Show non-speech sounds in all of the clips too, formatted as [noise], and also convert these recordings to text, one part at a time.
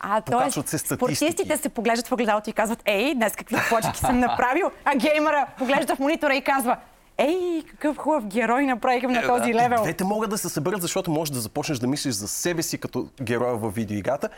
А, се статистики. спортистите се поглеждат в огледалото и казват, ей, днес какви плочки съм направил, а геймера поглежда в монитора и казва, ей, какъв хубав герой направихме на този левел. Двете могат да се съберат, защото можеш да започнеш да мислиш за себе си като героя във видеоиграта.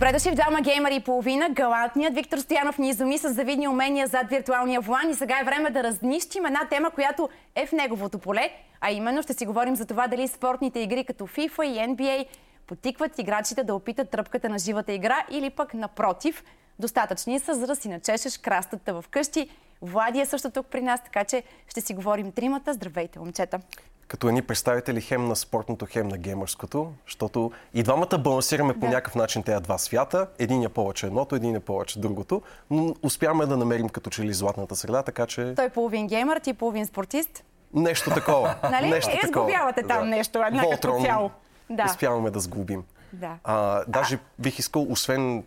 Добре дошли в двама геймери и половина. Галантният Виктор Стоянов ни изуми с завидни умения зад виртуалния волан и сега е време да разнищим една тема, която е в неговото поле, а именно ще си говорим за това дали спортните игри като FIFA и NBA потикват играчите да опитат тръпката на живата игра или пък напротив, достатъчни са за да си начешеш крастата вкъщи. Влади е също тук при нас, така че ще си говорим тримата. Здравейте, момчета! Като едни представители хем на спортното, хем на геймърското, защото и двамата балансираме по някакъв начин тези два свята. Един е повече едното, един е повече другото, но успяваме да намерим като че ли златната среда, така че Той е половин геймър, ти половин спортист. нещо такова. [laughs] Нали? нещо Е, такова. сглобявате там нещо, една като Волтрон цяло. Да. Успяваме да сглобим. Да. А, даже бих искал, освен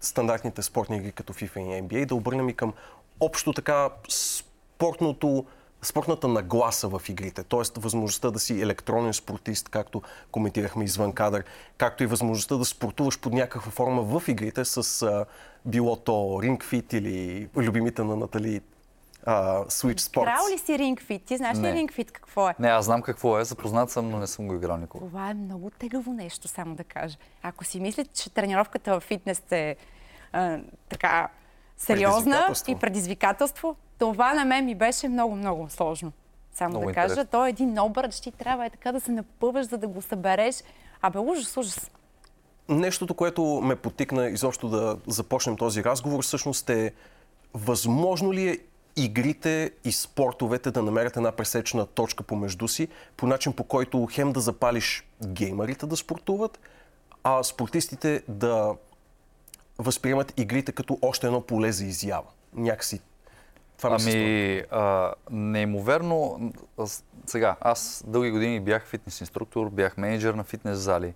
стандартните спортни игри като FIFA и NBA, да обърнем и към общо така спортното, спортната нагласа в игрите. Тоест възможността да си електронен спортист, както коментирахме извън кадър, както и възможността да спортуваш под някаква форма в игрите с а, било то Ring Fit или любимите на Натали а, Switch Sports. Крал ли си Ring Fit? Ти знаеш ли. Ring Fit какво е? Не, аз знам какво е, запознат съм, но не съм го играл никога. Това е много тегаво нещо, само да кажа. Ако си мислите, че тренировката в фитнес е а, така сериозна и предизвикателство, това на мен ми беше много-много сложно. Само Много да кажа, интересно. то е един обръч, ти трябва е така да се напъваш, за да го събереш. Абе, ужас, ужас. Нещото, което ме потикна изобщо да започнем този разговор, всъщност е възможно ли е игрите и спортовете да намерят една пресечна точка помежду си, по начин по който хем да запалиш геймерите да спортуват, а спортистите да възприемат игрите като още едно поле за изява. Някакси. Това ми. Ами, а, неимоверно, аз- сега, аз дълги години бях фитнес инструктор, бях менеджер на фитнес зали.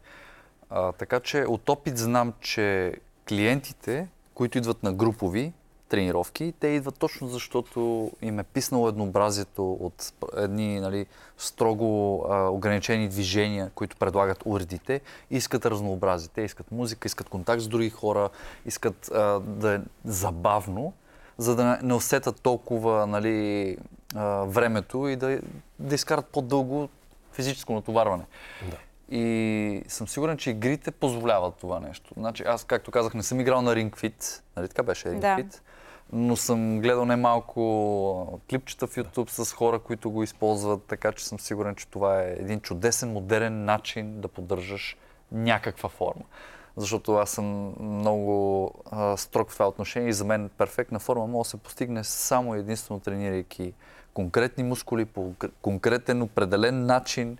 А, така че от опит знам, че клиентите, които идват на групови тренировки, те идват точно защото им е писнало еднообразието от едни нали, строго а, ограничени движения, които предлагат уредите, искат разнообразие. Те искат музика, искат контакт с други хора, искат а, да е забавно за да не- усетят толкова нали, а, времето и да, да изкарат по-дълго физическо натоварване. Да. И съм сигурен, че игрите позволяват това нещо. Значи, аз, както казах, не съм играл на Ring Fit, нали така беше Ring Да. Fit, но съм гледал немалко клипчета в YouTube с хора, които го използват, така че съм сигурен, че това е един чудесен, модерен начин да поддържаш някаква форма. Защото аз съм много а, строг в това отношение и за мен перфектна форма може да се постигне само единствено тренирайки конкретни мускули по кон- конкретен, определен начин.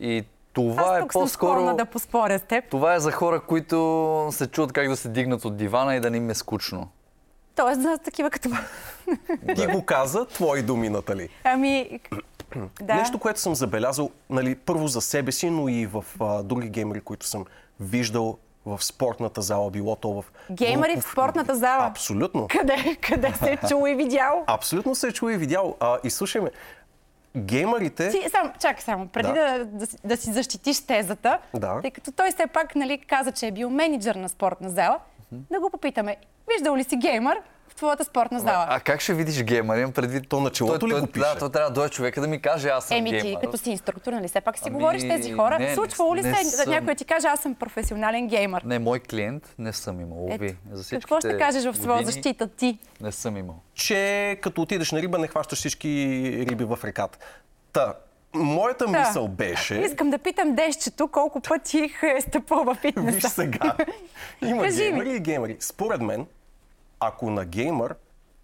И това Аз е по-скоро... да поспоря с теб. Това е за хора, които се чуват как да се дигнат от дивана и да не им е скучно. Тоест за такива като. Ти го каза, твои думи, Натали. Ами, да. Нещо, което съм забелязал, нали, първо за себе си, но и в а, други геймери, които съм виждал в спортната зала, било то в... Геймери в спортната зала? Абсолютно. Къде, къде се е чул и видял? Абсолютно се е чул и видял. А, и слушай ме, геймерите... Ти, сам, чакай само, преди Да. да, да, си- да си защитиш тезата, Да. тъй като той все пак нали, каза, че е бил менеджер на спортна зала, да го попитаме, виждал ли си геймър в твоята спортна зала? А как ще видиш геймър? Имам предвид... То на челото ли той, го пише? Да, той трябва да дойде човека да ми каже, аз съм Еми ти, геймър. като си инструктор, нали все пак си Ами, говориш с тези хора. не, не- Случвало ли не се да съм. някой ти каже, аз съм професионален геймър? Не, мой клиент не съм имал. Ето, Уви. За всичките какво ще кажеш в своя защита ти? Не съм имал. че като отидеш на риба, не хващаш всички риби в реката. Та, моята Да. мисъл беше... Искам да питам Дещето колко пъти [laughs] е стъпал във Виж фитнеса. сега. Има Кажи ми. геймери и геймери. Според мен, ако на геймър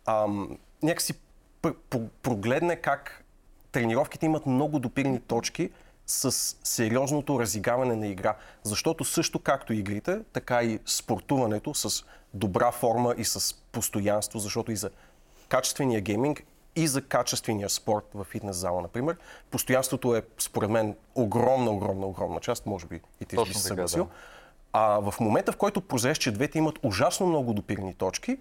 ам, някакси пр- пр- прогледне как тренировките имат много допирни точки с сериозното разиграване на игра. Защото също както игрите, така и спортуването с добра форма и с постоянство, защото и за качествения гейминг и за качествения спорт в фитнес зала, например, постоянството е, според мен, огромна, огромна, огромна част, може би и ти Точно така, съгласил. да. А в момента, в който прозреш, че двете имат ужасно много допирни точки,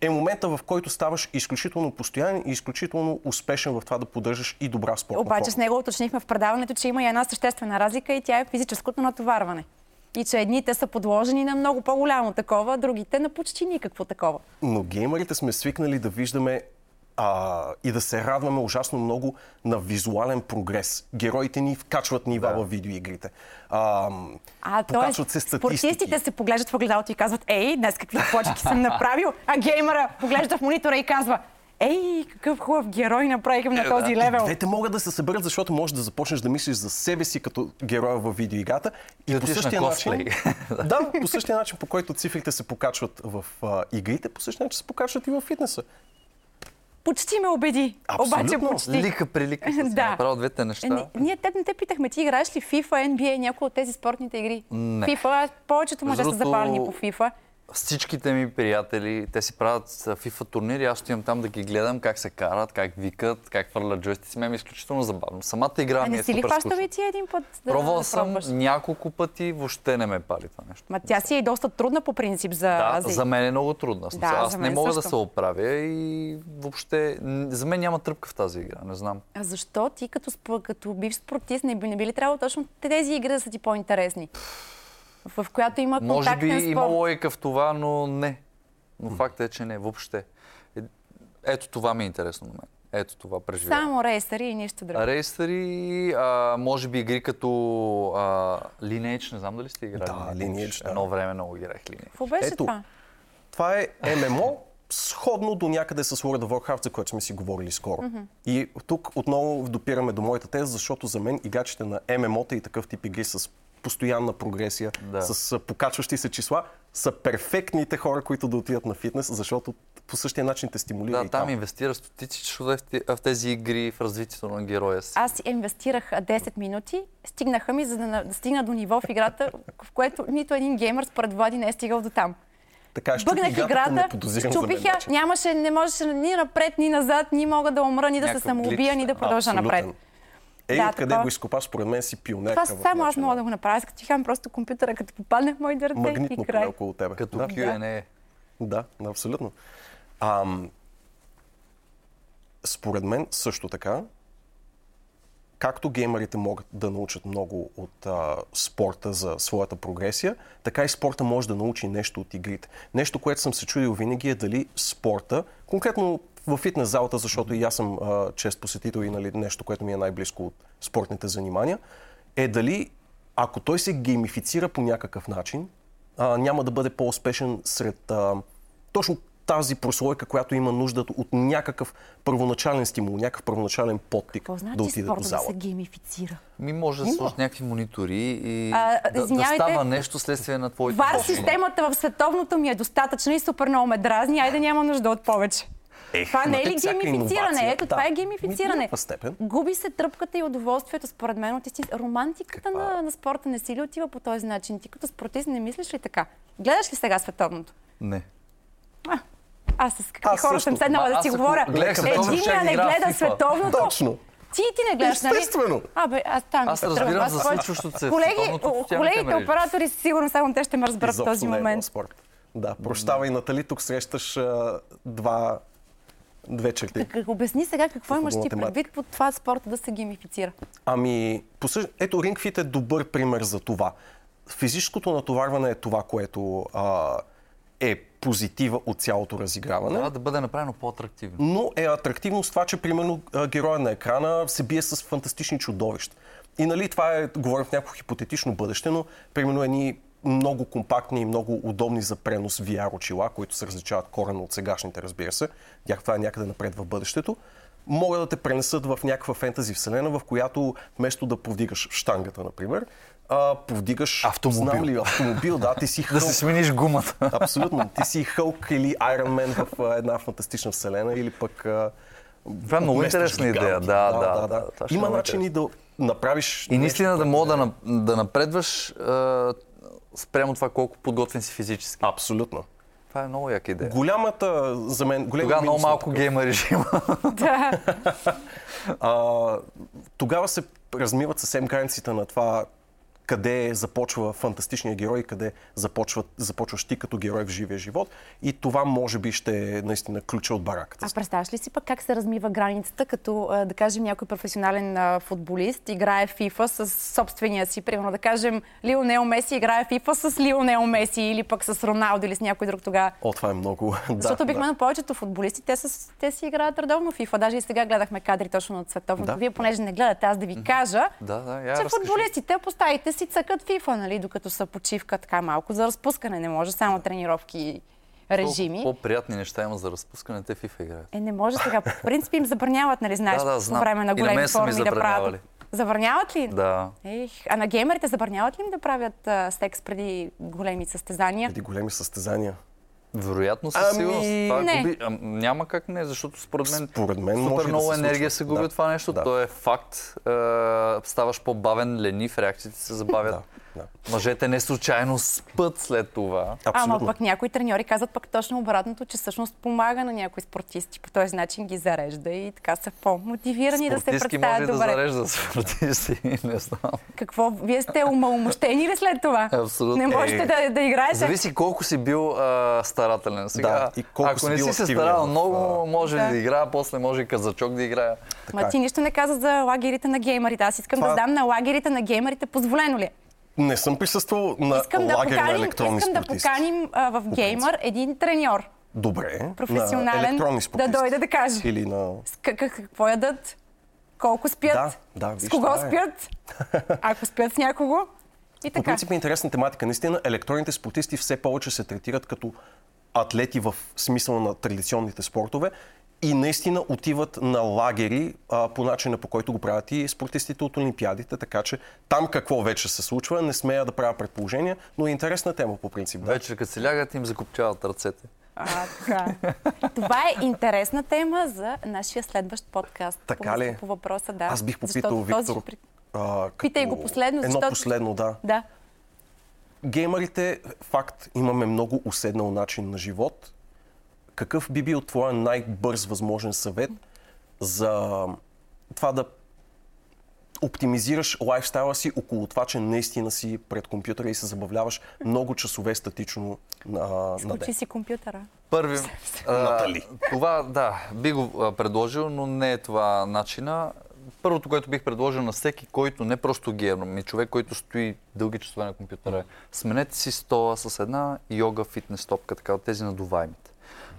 е момента, в който ставаш изключително постоянен и изключително успешен в това да поддържаш и добра спортна Обаче с форма. него уточнихме в предаването, че има и една съществена разлика и тя е физическото натоварване. И че едните са подложени на много по-голямо такова, другите на почти никакво такова. Но геймерите сме свикнали да виждаме а, и да се радваме ужасно много на визуален прогрес. Героите ни вкачват нива Да. в видеоигрите. А, А, т.е. покачват се статистики. спортистите се поглеждат в огледалото и казват, ей, днес какви почки съм направил, а геймера поглежда в монитора и казва, ей, какъв хубав герой направихме Е, на този левел. Двете могат да се съберат, защото можеш да започнеш да мислиш за себе си като героя в видеоиграта. И отидеш на косплей. [laughs] да, по същия начин, по който цифрите се покачват в а, игрите, по същия начин се покачват и в фитнеса. Почти ме убеди. Абсолютно. Обаче почти. Лика прилика. [laughs] Да. Да. Направил двете неща. Е, не, ние те не те питахме, ти играеш ли FIFA, NBA, някои от тези спортните игри? Не. FIFA, повечето мъже са запалени по FIFA. Всичките ми приятели, те си правят а, FIFA турнири, аз стоям там да ги гледам как се карат, как викат, как хвърлят джойстици. Мен ми е изключително забавно. Самата игра А ми не е си ли супер хващал скучна. и ти един път да Пробвал да съм няколко пъти, въобще не ме пали това нещо. Ма тя си е доста трудна по принцип за... Да, за... за мен е много трудна. Да, аз не мога също. да се оправя и въобще за мен няма тръпка в тази игра, не знам. А защо ти като, като бив спортист не би, не би ли трябвало точно тези игри да са ти по-интересни? В, която има Може би контактен спорт. има логика в това, но не. Но факт е, че не, въобще. Е, Ето това ми е интересно на мен. Ето това преживявам. Само рейсъри и нищо друго. Рейстъри, а, може би игри като а, Lineage, не знам дали сте играли. Да, Lineage, да. Едно време много играх Lineage. Какво беше Ето. това? Това е ММО, сходно до някъде с World of Warcraft, за което сме си говорили скоро. И тук отново допираме до моята теза, защото за мен играчите на ММО-та и такъв тип игри с постоянна прогресия, Да. с покачващи се числа, са перфектните хора, които да отидат на фитнес, защото по същия начин те стимулира Да, и там там. инвестира стотици часове в те- в тези игри, в развитието на героя си. Аз инвестирах а, 10 минути, стигнаха ми, за да, да стигна до ниво в играта, в което нито един геймър според Влади не е стигал до там. Така, Бъгнах играта, щупих я, нямаше, не можеше ни напред, ни назад, ни мога да умра, ни да се Някакъв самоубия, глич, ни да да. продължа Абсолютен. напред. Ей, Да, откъде такова. го изкопаш, според мен си пионер. Това само аз мога да го направя. Аз като ти хам просто компютъра, като попадне в моите ръце Магнитно и край. около тебе. Като да. Q&A. Да, да, абсолютно. Ам, според мен също така, както геймерите могат да научат много от а, спорта за своята прогресия, така и спорта може да научи нещо от игрите. Нещо, което съм се чудил винаги е дали спорта, конкретно в фитнес залата, защото и аз съм а, чест посетител и нали, нещо, което ми е най-близко от спортните занимания, е дали ако той се геймифицира по някакъв начин, а, няма да бъде по-успешен сред а, точно тази прослойка, която има нужда от някакъв първоначален стимул, някакъв първоначален подтик Какво значи да отиде до спорта да зала. се геймифицира? Ми може да сложат някакви монитори и А, да, да става нещо следствие на твоите Вар системата в световното ми е достатъчна и супер много ме дразни, айде няма нужда от повече. Ех, това не е ли геймифициране? Ето, да. това е Ми, геймифициране. Губи се тръпката и удоволствието, според мен, от истин. Романтиката на, на спорта не си ли отива по този начин? Ти като спортист не мислиш ли така? Гледаш ли сега световното? Не. А, аз с какви Аз хора също. съм седнала да си ако говоря? Единия не гледа световното. Точно. Ти ти не гледаш, нали? Естествено. Абе, аз там Аз се разбирам за случващото се Колеги, колегите оператори, сигурно само те ще ме разберат в този е момент. Да, прощавай, Натали, тук срещаш два, две черти. Как, обясни сега какво имаш ти предвид под това спорта да се геймифицира. Ами, по същ... ето RingFit е добър пример за това. Физическото натоварване е това, което а, е позитива от цялото разиграване. Трябва да бъде направено по-атрактивно. но е атрактивно с това, че примерно героя на екрана се бие с фантастични чудовища. И нали това е, говорим в някакво хипотетично бъдеще, но примерно едни много компактни и много удобни за пренос VR очила, които се различават коренно от сегашните, разбира се. Тях това е някъде напред в бъдещето. Могат да те пренесат в някаква фентази вселена, в която вместо да повдигаш штангата, например, а, повдигаш Автомобил. Знам ли, автомобил, да, ти си [laughs] Да хълк. си смениш гумата. [laughs] Абсолютно. Ти си Хълк или Iron Man в а, една фантастична вселена или пък а, Това е много интересна идея. Да, да, да. Това ще е Има начини да направиш... И наистина да мога да, да напредваш а, спрямо това колко подготвен си физически. Абсолютно. Това е много яка идея. Голямата за мен... Тогава много малко такъв- геймери ще има. [laughs] Да. [laughs] А, тогава се размиват съвсем границите на това къде започва фантастичния герой и къде започва, започваш ти като герой в живия живот. И това може би ще е наистина ключа от бараката. А представяш ли си пък как се размива границата, като да кажем някой професионален футболист играе FIFA с собствения си, примерно да кажем Лионел Меси играе FIFA с Лионел Меси или пък с Роналдо или с някой друг тогава. О, това е много. [laughs] Защото обикновено да. повечето футболисти, те, с, те си играят редовно FIFA. Даже и сега гледахме кадри точно от световното. Да. Вие, понеже не гледате, аз да ви кажа, Да, да, я че разкажи. футболистите по стаите си цъкат FIFA, нали, докато са почивка така малко за разпускане. Не може само тренировки и режими. По- По-приятни неща има за разпускане, те FIFA играят. Е, не може сега. По принцип им забраняват, нали, знаеш, Да, да, по знам. време на големи форми да правят. Забраняват ли? Да. Ех, а на геймерите забраняват ли им да правят а, секс преди големи състезания? Преди големи състезания. Вероятно със Ами, сигурност. Това не. губи... а, няма как не, защото според мен, Според мен супер може да много се енергия се губи Да. от това нещо. Да. То е факт. Е, ставаш по-бавен, ленив, реакциите се забавят. Да, да. Мъжете не случайно спът след това. Ама Абсолютно. пък някои треньори казват пък точно обратното, че всъщност помага на някои спортисти. По този начин ги зарежда и така са по-мотивирани да се Спортистки може представят да добре. зарежда спортисти, [laughs] не знам. Какво? Вие сте умаломощени ли след това? Абсолютно. Не можете Е, да, да играете? Зависи колко си бил а, старателен. Сега, Да, и колко ако си не си се старал много, може Да. да. играя, после може и казачок да играя. Ма е. ти нищо не каза за лагерите на геймерите. Аз искам Това- да знам на лагерите на геймерите позволено ли е? Не съм присъствал на Искам да лагер на поканим, електронни искам да спортисти. поканим а, в геймър един треньор, Добре. На професионален, електронни да дойде да каже Или на... с как- как- какво ядат, колко спят, Да, да, с виж, кого това е. спят, [laughs] ако спят с някого. И По така. принцип е интересна тематика. Наистина, електронните спортисти все повече се третират като атлети в смисъла на традиционните спортове и наистина отиват на лагери а, по начина по който го правят и спортистите от Олимпиадите, така че там какво вече се случва, не смея да правя предположения, но е интересна тема по принцип. Да. Вече като се лягат им закопчават ръцете. А, така. Това е интересна тема за нашия следващ подкаст. Така ли? По въпроса, да. Аз бих попитал този Виктор. при- а, като Питай го последно, Едно защото- последно, да. Да. Геймерите, факт, имаме много уседнал начин на живот. Какъв би бил твоя най-бърз възможен съвет за това да оптимизираш лайфстайла си около това, че наистина си пред компютъра и се забавляваш много часове статично на, на ден? Си компютъра. Първи. а, Натали. това, да, би го предложил, но не е това начина. Първото, което бих предложил на всеки, който не просто геймер, ми човек, който стои дълги часове на компютъра, сменете си стола с една йога фитнес топка, така от тези надуваемите.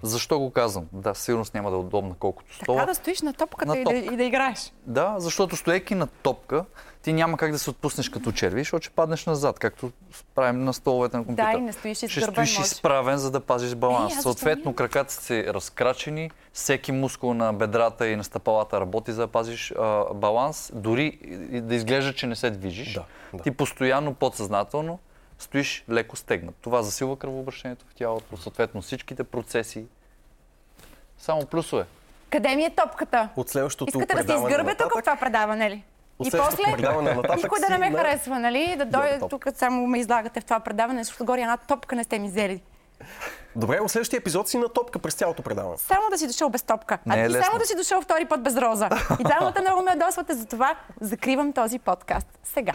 Защо го казвам? Да, сигурно няма да е удобна колкото стола. Така да стоиш на топката На и, да, топка. и да играеш. Да, защото стоейки на топка, ти няма как да се отпуснеш като черви, защото ще паднеш назад, както правим на столовете на компютъра. Да, и не стоиш Ще изгърбен, стоиш може. изправен, за да пазиш баланс. Е, Съответно, не? краката си разкрачени, всеки мускул на бедрата и на стъпалата работи, за да пазиш а, баланс, дори да изглежда, че не се движиш. Да, да. Ти постоянно, подсъзнателно, стоиш леко стегнат. Това засилва кръвообращението в тялото, съответно всичките процеси. Само плюсове. Къде ми е топката? От следващото Искате да се предаване изгърбе тук в това предаване ли? От И после никой да не ме на- харесва, нали? Да дойде тук, само ме излагате в това предаване, защото горе една топка не сте ми взели. Добре, в следващия епизод си на топка през цялото предаване. Само да си дошъл без топка. Не е а ти лесно. само да си дошъл втори път без роза. И двамата много ме ядосвате, затова закривам този подкаст. Сега.